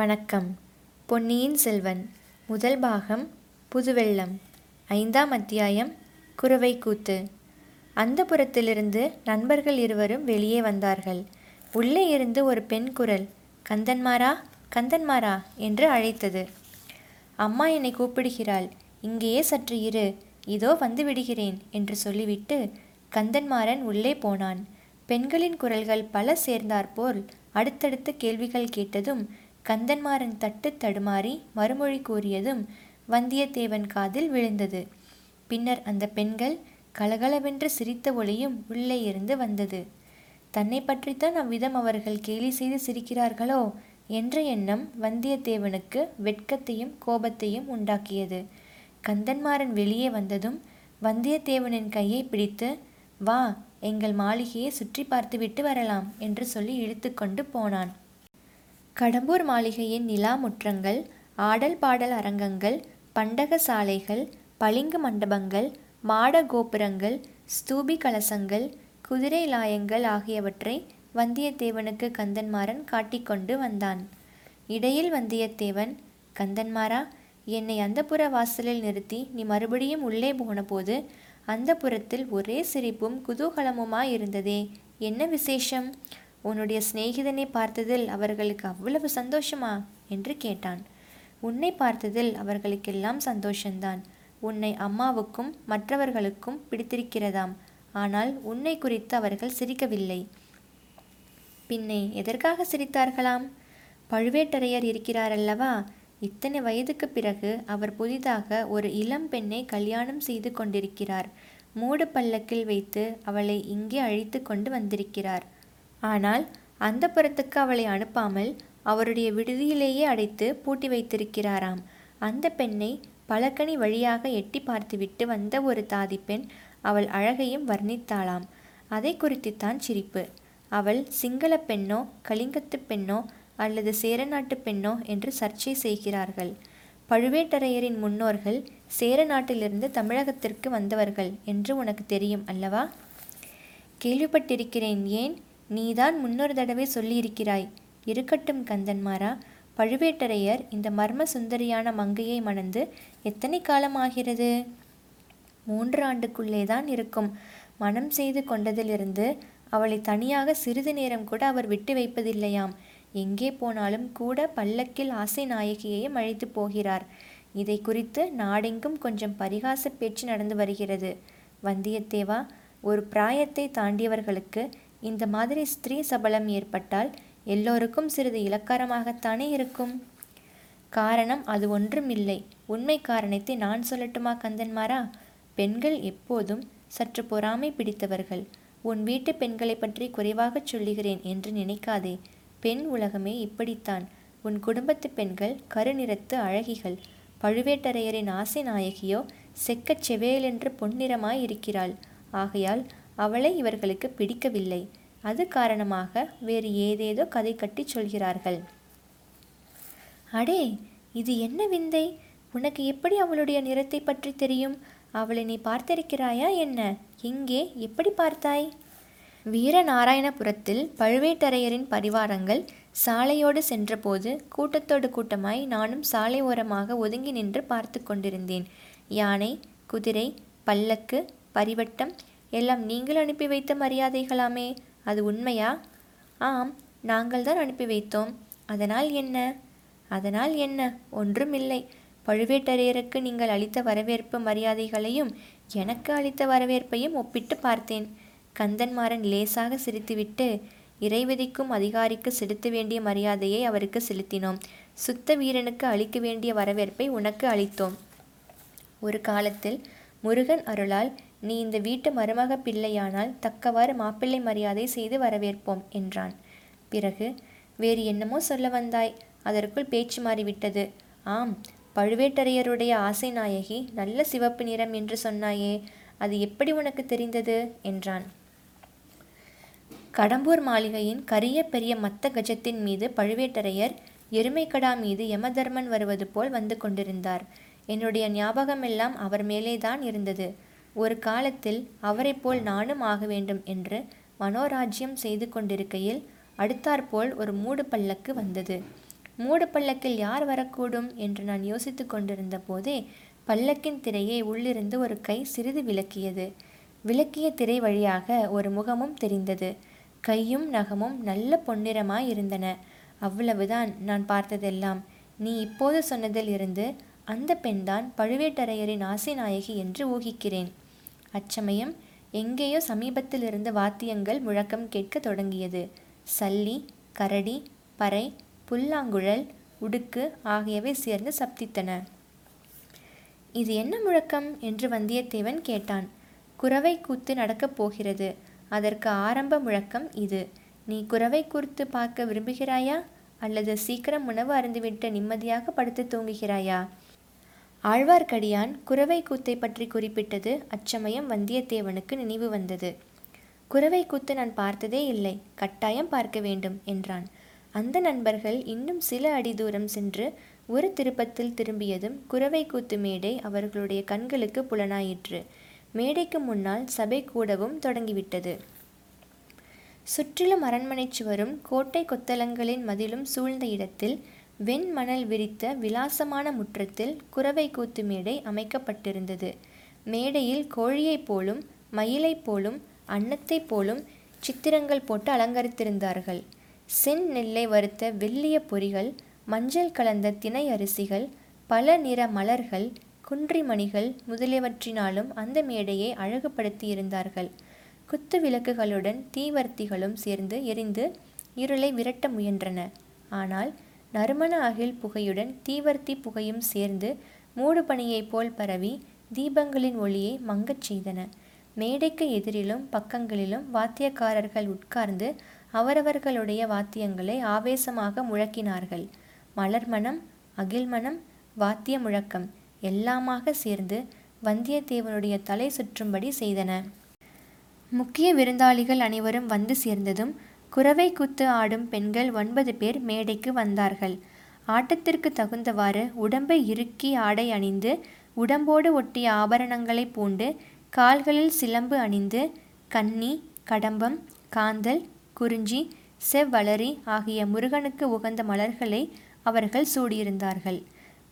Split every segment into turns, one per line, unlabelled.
வணக்கம் பொன்னியின் செல்வன் முதல் பாகம் புதுவெள்ளம் ஐந்தாம் அத்தியாயம் குறவை கூத்து அந்த புறத்திலிருந்து நண்பர்கள் இருவரும் வெளியே வந்தார்கள் உள்ளே இருந்து ஒரு பெண் குரல் கந்தன்மாரா கந்தன்மாரா என்று அழைத்தது அம்மா என்னை கூப்பிடுகிறாள் இங்கேயே சற்று இரு இதோ வந்து விடுகிறேன் என்று சொல்லிவிட்டு கந்தன்மாறன் உள்ளே போனான் பெண்களின் குரல்கள் பல சேர்ந்தாற்போல் அடுத்தடுத்து கேள்விகள் கேட்டதும் கந்தன்மாறன் தட்டு தடுமாறி மறுமொழி கூறியதும் வந்தியத்தேவன் காதில் விழுந்தது பின்னர் அந்த பெண்கள் கலகலவென்று சிரித்த ஒளியும் உள்ளே இருந்து வந்தது தன்னை பற்றித்தான் அவ்விதம் அவர்கள் கேலி செய்து சிரிக்கிறார்களோ என்ற எண்ணம் வந்தியத்தேவனுக்கு வெட்கத்தையும் கோபத்தையும் உண்டாக்கியது கந்தன்மாறன் வெளியே வந்ததும் வந்தியத்தேவனின் கையை பிடித்து வா எங்கள் மாளிகையை சுற்றி பார்த்துவிட்டு வரலாம் என்று சொல்லி இழுத்துக்கொண்டு போனான் கடம்பூர் மாளிகையின் நிலா முற்றங்கள் ஆடல் பாடல் அரங்கங்கள் பண்டக சாலைகள் பளிங்கு மண்டபங்கள் மாட கோபுரங்கள் ஸ்தூபி கலசங்கள் குதிரை லாயங்கள் ஆகியவற்றை வந்தியத்தேவனுக்கு கந்தன்மாறன் காட்டிக்கொண்டு வந்தான் இடையில் வந்தியத்தேவன் கந்தன்மாரா என்னை அந்த புற வாசலில் நிறுத்தி நீ மறுபடியும் உள்ளே போனபோது அந்த புறத்தில் ஒரே சிரிப்பும் குதூகலமுமாய் இருந்ததே என்ன விசேஷம் உன்னுடைய சிநேகிதனை பார்த்ததில் அவர்களுக்கு அவ்வளவு சந்தோஷமா என்று கேட்டான் உன்னை பார்த்ததில் அவர்களுக்கெல்லாம் சந்தோஷந்தான் உன்னை அம்மாவுக்கும் மற்றவர்களுக்கும் பிடித்திருக்கிறதாம் ஆனால் உன்னை குறித்து அவர்கள் சிரிக்கவில்லை பின்னே எதற்காக சிரித்தார்களாம் பழுவேட்டரையர் இருக்கிறாரல்லவா இத்தனை வயதுக்கு பிறகு அவர் புதிதாக ஒரு இளம் பெண்ணை கல்யாணம் செய்து கொண்டிருக்கிறார் மூடு பல்லக்கில் வைத்து அவளை இங்கே அழித்து கொண்டு வந்திருக்கிறார் ஆனால் அந்த புறத்துக்கு அவளை அனுப்பாமல் அவருடைய விடுதியிலேயே அடைத்து பூட்டி வைத்திருக்கிறாராம் அந்த பெண்ணை பலகணி வழியாக எட்டி பார்த்துவிட்டு வந்த ஒரு தாதி பெண் அவள் அழகையும் வர்ணித்தாளாம் அதை குறித்துத்தான் சிரிப்பு அவள் சிங்கள பெண்ணோ கலிங்கத்து பெண்ணோ அல்லது சேரநாட்டு பெண்ணோ என்று சர்ச்சை செய்கிறார்கள் பழுவேட்டரையரின் முன்னோர்கள் சேர நாட்டிலிருந்து தமிழகத்திற்கு வந்தவர்கள் என்று உனக்கு தெரியும் அல்லவா கேள்விப்பட்டிருக்கிறேன் ஏன் நீதான் முன்னொரு தடவை சொல்லியிருக்கிறாய் இருக்கட்டும் கந்தன்மாரா பழுவேட்டரையர் இந்த மர்ம சுந்தரியான மங்கையை மணந்து எத்தனை காலம் ஆகிறது மூன்று ஆண்டுக்குள்ளே தான் இருக்கும் மனம் செய்து கொண்டதிலிருந்து அவளை தனியாக சிறிது நேரம் கூட அவர் விட்டு வைப்பதில்லையாம் எங்கே போனாலும் கூட பல்லக்கில் ஆசை நாயகியையும் அழைத்து போகிறார் இதை குறித்து நாடெங்கும் கொஞ்சம் பரிகாச பேச்சு நடந்து வருகிறது வந்தியத்தேவா ஒரு பிராயத்தை தாண்டியவர்களுக்கு இந்த மாதிரி ஸ்திரீ சபலம் ஏற்பட்டால் எல்லோருக்கும் சிறிது இலக்காரமாகத்தானே இருக்கும் காரணம் அது ஒன்றும் இல்லை உண்மை காரணத்தை நான் சொல்லட்டுமா கந்தன்மாரா பெண்கள் எப்போதும் சற்று பொறாமை பிடித்தவர்கள் உன் வீட்டு பெண்களை பற்றி குறைவாகச் சொல்லுகிறேன் என்று நினைக்காதே பெண் உலகமே இப்படித்தான் உன் குடும்பத்து பெண்கள் கருநிறத்து அழகிகள் பழுவேட்டரையரின் ஆசை நாயகியோ செக்கச் செவேலென்று பொன்னிறமாய் இருக்கிறாள் ஆகையால் அவளை இவர்களுக்கு பிடிக்கவில்லை அது காரணமாக வேறு ஏதேதோ கதை கட்டி சொல்கிறார்கள் அடே இது என்ன விந்தை உனக்கு எப்படி அவளுடைய நிறத்தை பற்றி தெரியும் அவளை நீ பார்த்திருக்கிறாயா என்ன எங்கே எப்படி பார்த்தாய் வீரநாராயணபுரத்தில் பழுவேட்டரையரின் பரிவாரங்கள் சாலையோடு சென்றபோது கூட்டத்தோடு கூட்டமாய் நானும் சாலை ஓரமாக ஒதுங்கி நின்று பார்த்து கொண்டிருந்தேன் யானை குதிரை பல்லக்கு பரிவட்டம் எல்லாம் நீங்கள் அனுப்பி வைத்த மரியாதைகளாமே அது உண்மையா ஆம் நாங்கள் தான் அனுப்பி வைத்தோம் அதனால் என்ன அதனால் என்ன ஒன்றுமில்லை பழுவேட்டரையருக்கு நீங்கள் அளித்த வரவேற்பு மரியாதைகளையும் எனக்கு அளித்த வரவேற்பையும் ஒப்பிட்டு பார்த்தேன் கந்தன்மாறன் லேசாக சிரித்துவிட்டு இறைவதிக்கும் அதிகாரிக்கு செலுத்த வேண்டிய மரியாதையை அவருக்கு செலுத்தினோம் சுத்த வீரனுக்கு அளிக்க வேண்டிய வரவேற்பை உனக்கு அளித்தோம் ஒரு காலத்தில் முருகன் அருளால் நீ இந்த வீட்டு மருமக பிள்ளையானால் தக்கவாறு மாப்பிள்ளை மரியாதை செய்து வரவேற்போம் என்றான் பிறகு வேறு என்னமோ சொல்ல வந்தாய் அதற்குள் பேச்சு மாறிவிட்டது ஆம் பழுவேட்டரையருடைய ஆசை நாயகி நல்ல சிவப்பு நிறம் என்று சொன்னாயே அது எப்படி உனக்கு தெரிந்தது என்றான் கடம்பூர் மாளிகையின் கரிய பெரிய மத்த கஜத்தின் மீது பழுவேட்டரையர் எருமைக்கடா மீது யமதர்மன் வருவது போல் வந்து கொண்டிருந்தார் என்னுடைய ஞாபகமெல்லாம் அவர் மேலேதான் இருந்தது ஒரு காலத்தில் அவரைப்போல் நானும் ஆக வேண்டும் என்று மனோராஜ்யம் செய்து கொண்டிருக்கையில் அடுத்தாற்போல் ஒரு மூடு பல்லக்கு வந்தது மூடு பல்லக்கில் யார் வரக்கூடும் என்று நான் யோசித்து கொண்டிருந்த போதே பல்லக்கின் திரையை உள்ளிருந்து ஒரு கை சிறிது விளக்கியது விளக்கிய திரை வழியாக ஒரு முகமும் தெரிந்தது கையும் நகமும் நல்ல பொன்னிறமாய் இருந்தன அவ்வளவுதான் நான் பார்த்ததெல்லாம் நீ இப்போது சொன்னதில் இருந்து அந்த பெண்தான் பழுவேட்டரையரின் ஆசை நாயகி என்று ஊகிக்கிறேன் அச்சமயம் எங்கேயோ சமீபத்திலிருந்து வாத்தியங்கள் முழக்கம் கேட்கத் தொடங்கியது சல்லி கரடி பறை புல்லாங்குழல் உடுக்கு ஆகியவை சேர்ந்து சப்தித்தன இது என்ன முழக்கம் என்று வந்தியத்தேவன் கேட்டான் குறவை கூத்து நடக்கப் போகிறது அதற்கு ஆரம்ப முழக்கம் இது நீ குறவை கூர்த்து பார்க்க விரும்புகிறாயா அல்லது சீக்கிரம் உணவு அருந்துவிட்டு நிம்மதியாக படுத்து தூங்குகிறாயா ஆழ்வார்க்கடியான் குறவை கூத்தை பற்றி குறிப்பிட்டது அச்சமயம் வந்தியத்தேவனுக்கு நினைவு வந்தது குறவை கூத்து நான் பார்த்ததே இல்லை கட்டாயம் பார்க்க வேண்டும் என்றான் அந்த நண்பர்கள் இன்னும் சில அடி தூரம் சென்று ஒரு திருப்பத்தில் திரும்பியதும் குறவை கூத்து மேடை அவர்களுடைய கண்களுக்கு புலனாயிற்று மேடைக்கு முன்னால் சபை கூடவும் தொடங்கிவிட்டது சுற்றிலும் அரண்மனை சுவரும் கோட்டை கொத்தளங்களின் மதிலும் சூழ்ந்த இடத்தில் வெண்மணல் விரித்த விலாசமான முற்றத்தில் குரவை கூத்து மேடை அமைக்கப்பட்டிருந்தது மேடையில் கோழியைப் போலும் மயிலைப் போலும் அன்னத்தைப் போலும் சித்திரங்கள் போட்டு அலங்கரித்திருந்தார்கள் சென் நெல்லை வறுத்த வெள்ளிய பொறிகள் மஞ்சள் கலந்த தினை அரிசிகள் பல நிற மலர்கள் குன்றிமணிகள் முதலியவற்றினாலும் அந்த மேடையை அழகுபடுத்தி இருந்தார்கள் குத்து விளக்குகளுடன் தீவர்த்திகளும் சேர்ந்து எரிந்து இருளை விரட்ட முயன்றன ஆனால் நறுமண அகில் புகையுடன் தீவர்த்தி புகையும் சேர்ந்து மூடுபனியைப் போல் பரவி தீபங்களின் ஒளியை மங்கச் செய்தன மேடைக்கு எதிரிலும் பக்கங்களிலும் வாத்தியக்காரர்கள் உட்கார்ந்து அவரவர்களுடைய வாத்தியங்களை ஆவேசமாக முழக்கினார்கள் மலர்மணம் அகில்மணம் வாத்திய முழக்கம் எல்லாமாக சேர்ந்து வந்தியத்தேவனுடைய தலை சுற்றும்படி செய்தன முக்கிய விருந்தாளிகள் அனைவரும் வந்து சேர்ந்ததும் குறவை குத்து ஆடும் பெண்கள் ஒன்பது பேர் மேடைக்கு வந்தார்கள் ஆட்டத்திற்கு தகுந்தவாறு உடம்பை இறுக்கி ஆடை அணிந்து உடம்போடு ஒட்டிய ஆபரணங்களை பூண்டு கால்களில் சிலம்பு அணிந்து கன்னி கடம்பம் காந்தல் குறிஞ்சி செவ்வளரி ஆகிய முருகனுக்கு உகந்த மலர்களை அவர்கள் சூடியிருந்தார்கள்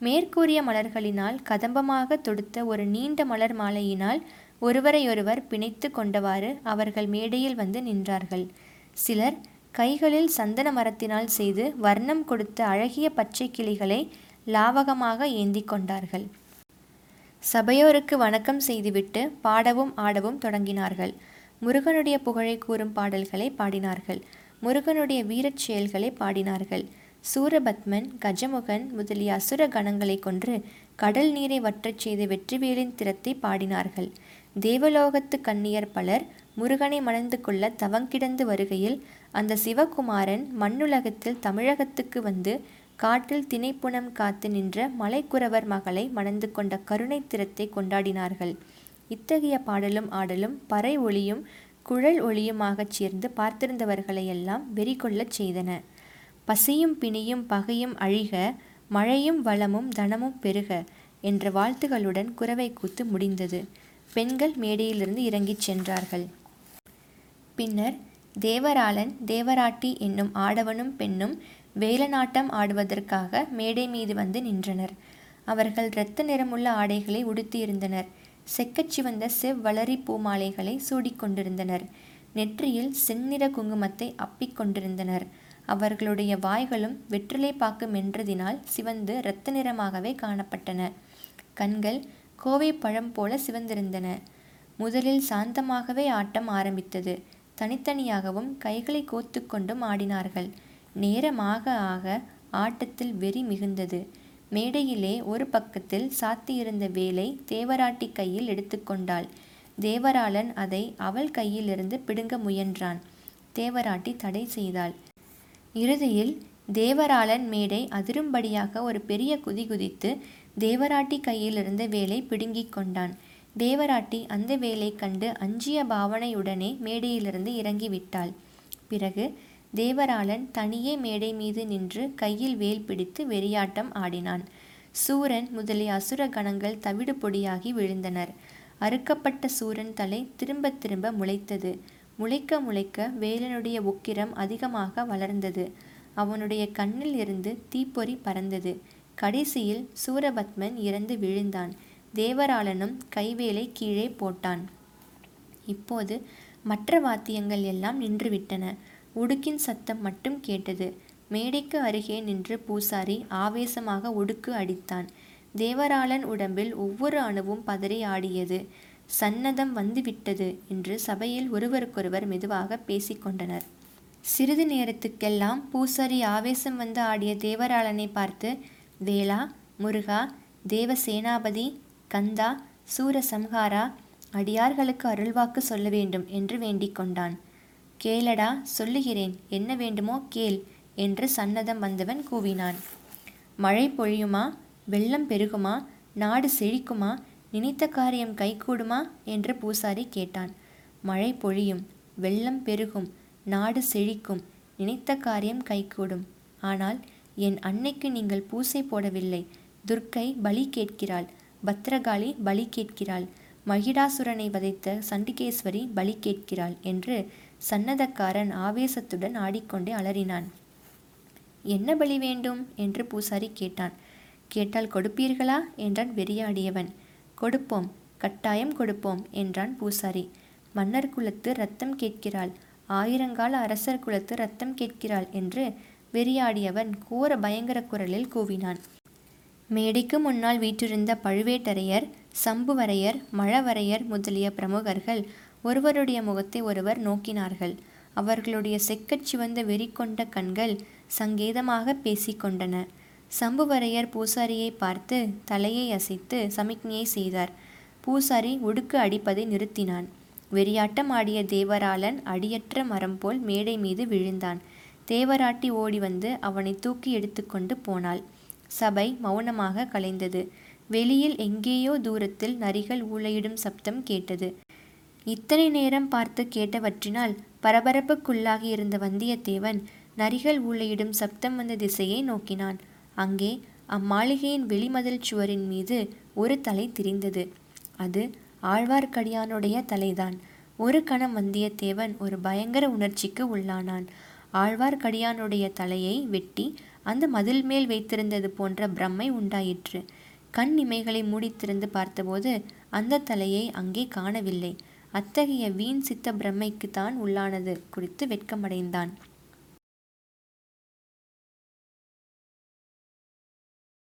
மேற்கூறிய மலர்களினால் கதம்பமாக தொடுத்த ஒரு நீண்ட மலர் மாலையினால் ஒருவரையொருவர் பிணைத்து கொண்டவாறு அவர்கள் மேடையில் வந்து நின்றார்கள் சிலர் கைகளில் சந்தன மரத்தினால் செய்து வர்ணம் கொடுத்த அழகிய பச்சை கிளிகளை லாவகமாக ஏந்தி கொண்டார்கள் சபையோருக்கு வணக்கம் செய்துவிட்டு பாடவும் ஆடவும் தொடங்கினார்கள் முருகனுடைய புகழை கூறும் பாடல்களை பாடினார்கள் முருகனுடைய வீரச் செயல்களை பாடினார்கள் சூரபத்மன் கஜமுகன் முதலிய அசுர கணங்களை கொன்று கடல் நீரை வற்றச் செய்த வெற்றிவேலின் திறத்தை பாடினார்கள் தேவலோகத்து கன்னியர் பலர் முருகனை மணந்து கொள்ள தவங்கிடந்து வருகையில் அந்த சிவகுமாரன் மண்ணுலகத்தில் தமிழகத்துக்கு வந்து காட்டில் திணைப்புணம் காத்து நின்ற மலைக்குறவர் மகளை மணந்து கொண்ட கருணை திறத்தை கொண்டாடினார்கள் இத்தகைய பாடலும் ஆடலும் பறை ஒளியும் குழல் ஒளியுமாகச் சேர்ந்து பார்த்திருந்தவர்களையெல்லாம் வெறி கொள்ளச் செய்தன பசியும் பிணியும் பகையும் அழிக மழையும் வளமும் தனமும் பெருக என்ற வாழ்த்துகளுடன் குறவை கூத்து முடிந்தது பெண்கள் மேடையிலிருந்து இறங்கிச் சென்றார்கள் பின்னர் தேவராளன் தேவராட்டி என்னும் ஆடவனும் பெண்ணும் வேலநாட்டம் ஆடுவதற்காக மேடை மீது வந்து நின்றனர் அவர்கள் இரத்த நிறமுள்ள ஆடைகளை உடுத்தியிருந்தனர் செக்கச்சிவந்த செவ்வளரி பூமாலைகளை சூடிக்கொண்டிருந்தனர் நெற்றியில் செந்நிற குங்குமத்தை அப்பிக்கொண்டிருந்தனர் அவர்களுடைய வாய்களும் வெற்றிலை பாக்கு மென்றதினால் சிவந்து இரத்த நிறமாகவே காணப்பட்டன கண்கள் கோவை பழம் போல சிவந்திருந்தன முதலில் சாந்தமாகவே ஆட்டம் ஆரம்பித்தது தனித்தனியாகவும் கைகளை கோத்து கொண்டும் ஆடினார்கள் நேரமாக ஆக ஆட்டத்தில் வெறி மிகுந்தது மேடையிலே ஒரு பக்கத்தில் சாத்தியிருந்த வேலை தேவராட்டி கையில் எடுத்துக்கொண்டாள் தேவராளன் அதை அவள் கையிலிருந்து பிடுங்க முயன்றான் தேவராட்டி தடை செய்தாள் இறுதியில் தேவராளன் மேடை அதிரும்படியாக ஒரு பெரிய குதி குதித்து தேவராட்டி கையிலிருந்த வேலை பிடுங்கிக் கொண்டான் தேவராட்டி அந்த வேலை கண்டு அஞ்சிய பாவனையுடனே மேடையிலிருந்து இறங்கிவிட்டாள் பிறகு தேவராளன் தனியே மேடை மீது நின்று கையில் வேல் பிடித்து வெறியாட்டம் ஆடினான் சூரன் முதலிய அசுர கணங்கள் தவிடு பொடியாகி விழுந்தனர் அறுக்கப்பட்ட சூரன் தலை திரும்ப திரும்ப முளைத்தது முளைக்க முளைக்க வேலனுடைய உக்கிரம் அதிகமாக வளர்ந்தது அவனுடைய கண்ணில் இருந்து தீப்பொறி பறந்தது கடைசியில் சூரபத்மன் இறந்து விழுந்தான் தேவராளனும் கைவேலை கீழே போட்டான் இப்போது மற்ற வாத்தியங்கள் எல்லாம் நின்றுவிட்டன உடுக்கின் சத்தம் மட்டும் கேட்டது மேடைக்கு அருகே நின்று பூசாரி ஆவேசமாக ஒடுக்கு அடித்தான் தேவராளன் உடம்பில் ஒவ்வொரு அணுவும் பதறி ஆடியது சன்னதம் வந்துவிட்டது என்று சபையில் ஒருவருக்கொருவர் மெதுவாக பேசிக்கொண்டனர் சிறிது நேரத்துக்கெல்லாம் பூசாரி ஆவேசம் வந்து ஆடிய தேவராளனை பார்த்து வேளா முருகா தேவ சேனாபதி கந்தா சூரசம்ஹாரா அடியார்களுக்கு அருள்வாக்கு சொல்ல வேண்டும் என்று வேண்டிக் கொண்டான் கேளடா சொல்லுகிறேன் என்ன வேண்டுமோ கேள் என்று சன்னதம் வந்தவன் கூவினான் மழை பொழியுமா வெள்ளம் பெருகுமா நாடு செழிக்குமா நினைத்த காரியம் கைகூடுமா என்று பூசாரி கேட்டான் மழை பொழியும் வெள்ளம் பெருகும் நாடு செழிக்கும் நினைத்த காரியம் கைகூடும் ஆனால் என் அன்னைக்கு நீங்கள் பூசை போடவில்லை துர்க்கை பலி கேட்கிறாள் பத்ரகாளி பலி கேட்கிறாள் மகிடாசுரனை வதைத்த சண்டிகேஸ்வரி பலி கேட்கிறாள் என்று சன்னதக்காரன் ஆவேசத்துடன் ஆடிக்கொண்டே அலறினான் என்ன பலி வேண்டும் என்று பூசாரி கேட்டான் கேட்டால் கொடுப்பீர்களா என்றான் வெறியாடியவன் கொடுப்போம் கட்டாயம் கொடுப்போம் என்றான் பூசாரி மன்னர் குலத்து ரத்தம் கேட்கிறாள் ஆயிரங்கால அரசர் குலத்து ரத்தம் கேட்கிறாள் என்று வெறியாடியவன் கோர பயங்கர குரலில் கூவினான் மேடைக்கு முன்னால் வீற்றிருந்த பழுவேட்டரையர் சம்புவரையர் மழவரையர் முதலிய பிரமுகர்கள் ஒருவருடைய முகத்தை ஒருவர் நோக்கினார்கள் அவர்களுடைய செக்கச் சிவந்த வெறி கொண்ட கண்கள் சங்கேதமாக பேசிக்கொண்டன சம்புவரையர் பூசாரியை பார்த்து தலையை அசைத்து சமிக்ஞை செய்தார் பூசாரி ஒடுக்கு அடிப்பதை நிறுத்தினான் வெறியாட்டம் ஆடிய தேவராளன் அடியற்ற மரம் போல் மேடை மீது விழுந்தான் தேவராட்டி ஓடி வந்து அவனை தூக்கி எடுத்துக்கொண்டு போனாள் சபை மௌனமாக கலைந்தது வெளியில் எங்கேயோ தூரத்தில் நரிகள் ஊழையிடும் சப்தம் கேட்டது இத்தனை நேரம் பார்த்து கேட்டவற்றினால் பரபரப்புக்குள்ளாகி இருந்த வந்தியத்தேவன் நரிகள் ஊழையிடும் சப்தம் வந்த திசையை நோக்கினான் அங்கே அம்மாளிகையின் வெளிமதில் சுவரின் மீது ஒரு தலை திரிந்தது அது ஆழ்வார்க்கடியானுடைய தலைதான் ஒரு கணம் வந்தியத்தேவன் ஒரு பயங்கர உணர்ச்சிக்கு உள்ளானான் ஆழ்வார்க்கடியானுடைய தலையை வெட்டி அந்த மதில் மேல் வைத்திருந்தது போன்ற பிரம்மை உண்டாயிற்று கண் இமைகளை மூடித்திருந்து பார்த்தபோது அந்த தலையை அங்கே காணவில்லை அத்தகைய வீண் சித்த பிரம்மைக்குத்தான் உள்ளானது குறித்து வெட்கமடைந்தான்